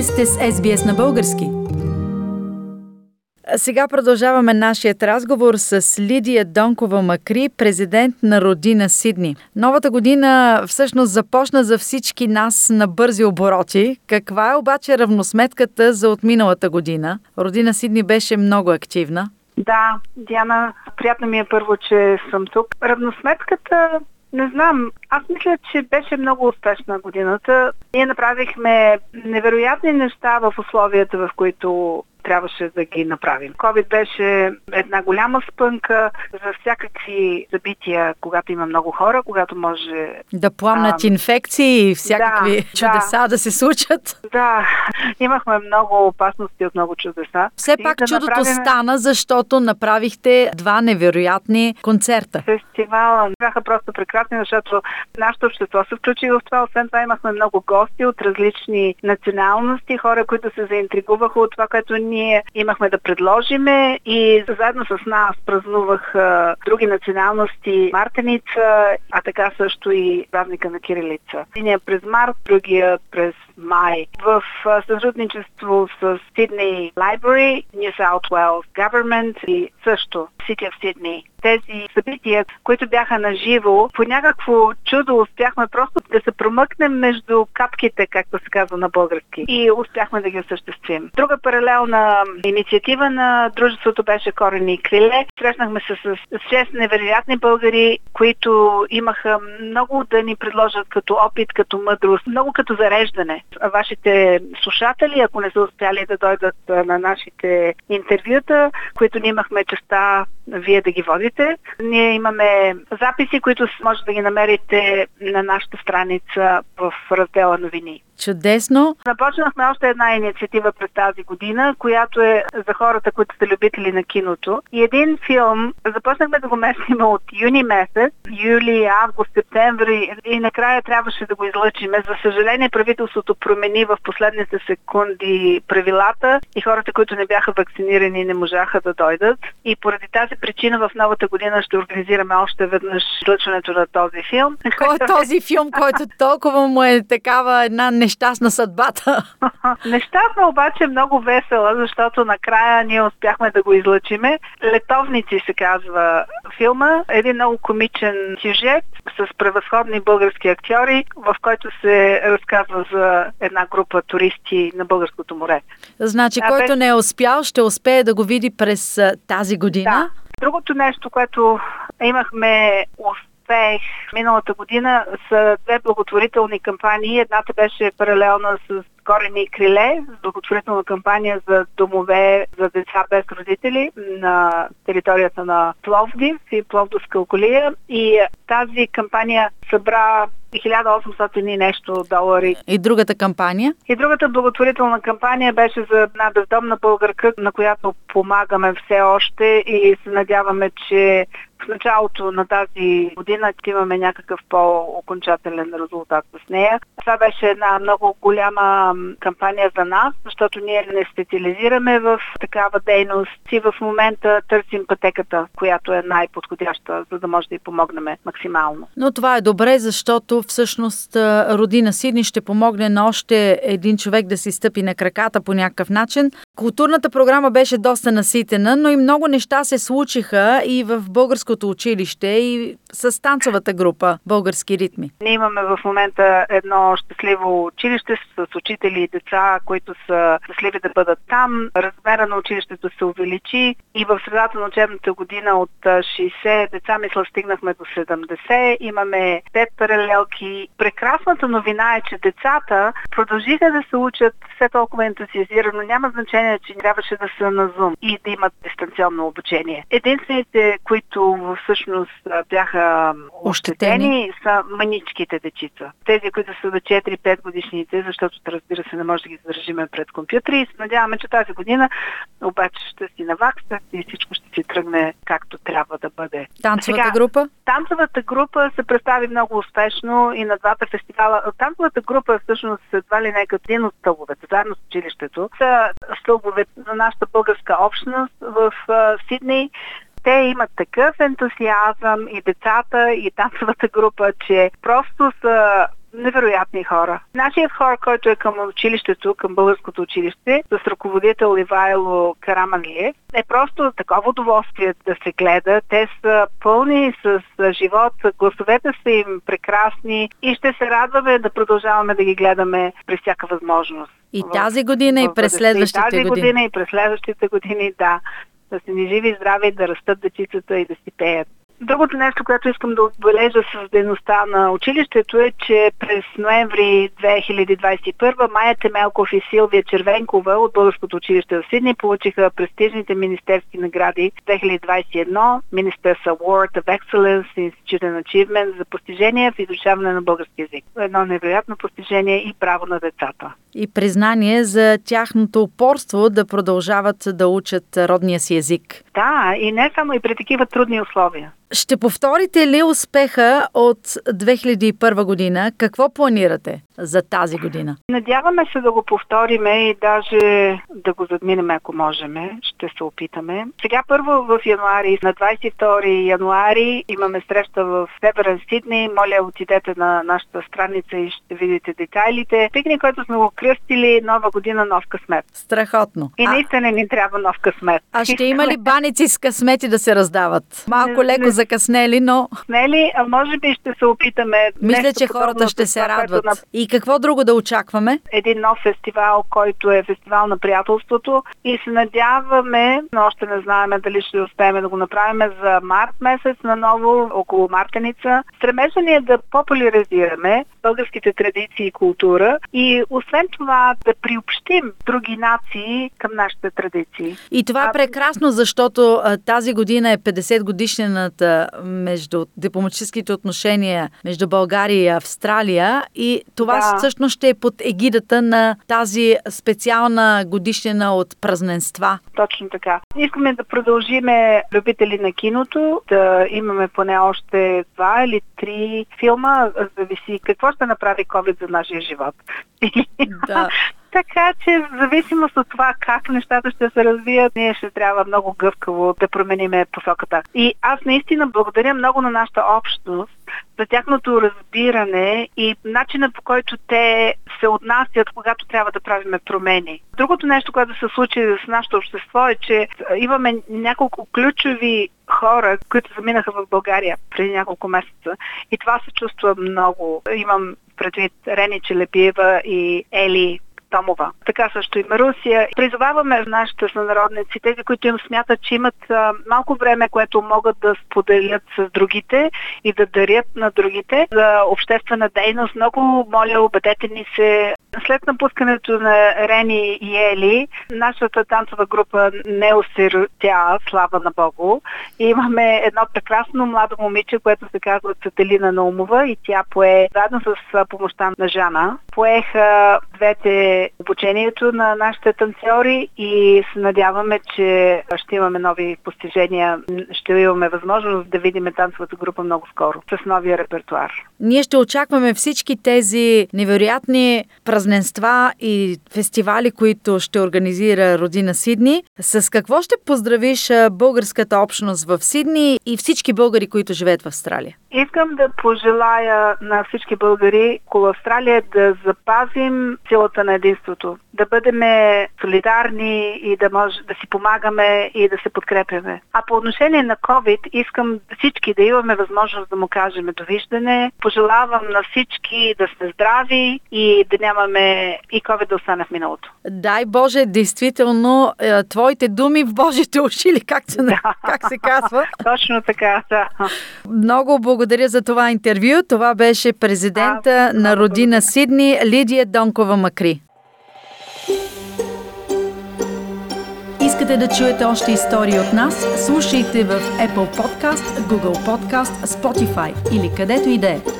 Вие сте с SBS на български. Сега продължаваме нашият разговор с Лидия Донкова Макри, президент на Родина Сидни. Новата година всъщност започна за всички нас на бързи обороти. Каква е обаче равносметката за отминалата година? Родина Сидни беше много активна. Да, Диана, приятно ми е първо, че съм тук. Равносметката не знам. Аз мисля, че беше много успешна годината. Ние направихме невероятни неща в условията, в които трябваше да ги направим. COVID беше една голяма спънка за всякакви събития, когато има много хора, когато може... Да пламнат а, инфекции и всякакви да, чудеса да. да се случат. Да, имахме много опасности от много чудеса. Все и пак да чудото направим... стана, защото направихте два невероятни концерта. Фестивала бяха просто прекрасни, защото нашето общество се включи в това. Освен това имахме много гости от различни националности, хора, които се заинтригуваха от това, което ние имахме да предложиме и заедно с нас празнувах други националности Мартеница, а така също и празника на Кирилица. Единия през март, другия през май. В сътрудничество с Sydney Library, New South Wales Government и също City of Sydney тези събития, които бяха на живо, по някакво чудо успяхме просто да се промъкнем между капките, както се казва на български. И успяхме да ги осъществим. Друга паралелна инициатива на дружеството беше Корени и Криле. Срещнахме се с 6 невероятни българи, които имаха много да ни предложат като опит, като мъдрост, много като зареждане. Вашите слушатели, ако не са успяли да дойдат на нашите интервюта, които ни имахме честа вие да ги водите. Ние имаме записи, които може да ги намерите на нашата страница в раздела новини. Чудесно! Започнахме още една инициатива през тази година, която е за хората, които са любители на киното. И един филм започнахме да го местим от юни месец, юли, август, септември и накрая трябваше да го излъчиме. За съжаление правителството промени в последните секунди правилата и хората, които не бяха вакцинирани, не можаха да дойдат. И поради тази причина в новата година ще организираме още веднъж излъчването на този филм. Кой е този филм, който толкова му е такава една нещастна съдбата? Нещастна обаче много весела, защото накрая ние успяхме да го излъчиме. Летовници се казва филма. Един много комичен сюжет с превъзходни български актьори, в който се разказва за една група туристи на българското море. Значи, а, който не е успял, ще успее да го види през тази година? Да. Другото нещо, което имахме успех миналата година са две благотворителни кампании. Едната беше паралелна с Корени криле, благотворителна кампания за домове за деца без родители на територията на Пловдив и Пловдовска околия. И тази кампания събра 1800 и нещо долари. И другата кампания? И другата благотворителна кампания беше за една бездомна българка, на която помагаме все още и се надяваме, че в началото на тази година ще имаме някакъв по-окончателен резултат с нея. Това беше една много голяма кампания за нас, защото ние не специализираме в такава дейност и в момента търсим пътеката, която е най-подходяща, за да може да й помогнем максимално. Но това е добре, защото всъщност родина Сидни ще помогне на още един човек да си стъпи на краката по някакъв начин. Културната програма беше доста наситена, но и много неща се случиха и в българското училище и с танцовата група Български ритми. Ние имаме в момента едно щастливо училище с учители и деца, които са щастливи да бъдат там. Размера на училището се увеличи и в средата на учебната година от 60 деца, мисля, стигнахме до 70. Имаме 5 паралелки. Прекрасната новина е, че децата продължиха да се учат все толкова ентусиазирано. Няма значение, че трябваше да са на Zoom и да имат дистанционно обучение. Единствените, които всъщност бяха ощетени, са маничките дечица. Тези, които са до 4-5 годишните, защото разбира се не може да ги задържиме пред компютри и се надяваме, че тази година обаче ще си наваксат и всичко ще си тръгне както трябва да бъде. Танцовата Сега, група? Танцовата група се представи много успешно и на двата фестивала. Танцовата група всъщност едва ли нека един от стълбовете, заедно с училището, са стълбове на нашата българска общност в Сидней те имат такъв ентусиазъм и децата, и танцовата група, че просто са невероятни хора. Нашият хор, който е към училището, към българското училище, с ръководител Ивайло Караманлиев, е просто такова удоволствие да се гледа. Те са пълни с живот, гласовете са им прекрасни и ще се радваме да продължаваме да ги гледаме през всяка възможност. И тази година, и през следващите години. И тази година, и през следващите години, да. Да се ни живи и здрави, да растат децицата и да си пеят. Другото нещо, което искам да отбележа с дейността на училището е, че през ноември 2021 Майя Темелков и Силвия Червенкова от Българското училище в Сидни получиха престижните министерски награди 2021 Ministers Award of Excellence in Student Achievement за постижение в изучаване на български язик. Едно невероятно постижение и право на децата. И признание за тяхното упорство да продължават да учат родния си язик. Да, и не само и при такива трудни условия. Ще повторите ли успеха от 2001 година? Какво планирате за тази година? Надяваме се да го повториме и даже да го задминем, ако можем. Ще се опитаме. Сега първо в януари, на 22 януари имаме среща в Северен Сидни. Моля, отидете на нашата страница и ще видите детайлите. Пикник, който сме го кръстили нова година, нов късмет. Страхотно. И наистина ни трябва нов късмет. А ще има ли баници с късмети да се раздават? Малко леко закъснели, но... Снели, а може би ще се опитаме. Мисля, че хората ще се радват. На... И какво друго да очакваме? Един нов фестивал, който е фестивал на приятелството и се надяваме, но още не знаем дали ще успеем да го направим за март месец наново, около Мартеница. Стремежа ни е да популяризираме българските традиции и култура и освен това да приобщим други нации към нашите традиции. И това е прекрасно, защото тази година е 50 годишнината между дипломатическите отношения между България и Австралия и това да. всъщност ще е под егидата на тази специална годишнина от празненства. Точно така. Искаме да продължиме любители на киното, да имаме поне още два или три филма, зависи какво ще направи COVID за нашия живот. Да. Така че в зависимост от това как нещата ще се развият, ние ще трябва много гъвкаво да промениме посоката. И аз наистина благодаря много на нашата общност за тяхното разбиране и начина по който те се отнасят, когато трябва да правиме промени. Другото нещо, което се случи с нашето общество е, че имаме няколко ключови хора, които заминаха в България преди няколко месеца. И това се чувства много. Имам предвид Рени Челепиева и Ели Томова. Така също и Марусия. Призоваваме нашите сънародници, тези, които им смятат, че имат малко време, което могат да споделят с другите и да дарят на другите за обществена дейност. Много моля, убедете ни се. След напускането на Рени и Ели, нашата танцова група не осиротя, слава на Богу. И имаме едно прекрасно младо момиче, което се казва Цателина Наумова и тя пое, заедно с помощта на Жана, поеха двете обучението на нашите танцори и се надяваме, че ще имаме нови постижения. Ще имаме възможност да видим танцовата група много скоро с новия репертуар. Ние ще очакваме всички тези невероятни празненства и фестивали, които ще организира Родина Сидни. С какво ще поздравиш българската общност в Сидни и всички българи, които живеят в Австралия? Искам да пожелая на всички българи около Австралия да запазим силата на единството, да бъдем солидарни и да може да си помагаме и да се подкрепяме. А по отношение на COVID искам всички да имаме възможност да му кажем довиждане. Пожелавам на всички да сме здрави и да нямаме и COVID да остане в миналото. Дай Боже, действително, е, твоите думи в Божите уши както да. как се казва. Точно така, да. Много благодаря за това интервю. Това беше президента а, на родина Сидни Лидия Донкова Макри. Искате да чуете още истории от нас? Слушайте в Apple Podcast, Google Podcast, Spotify или където и да е.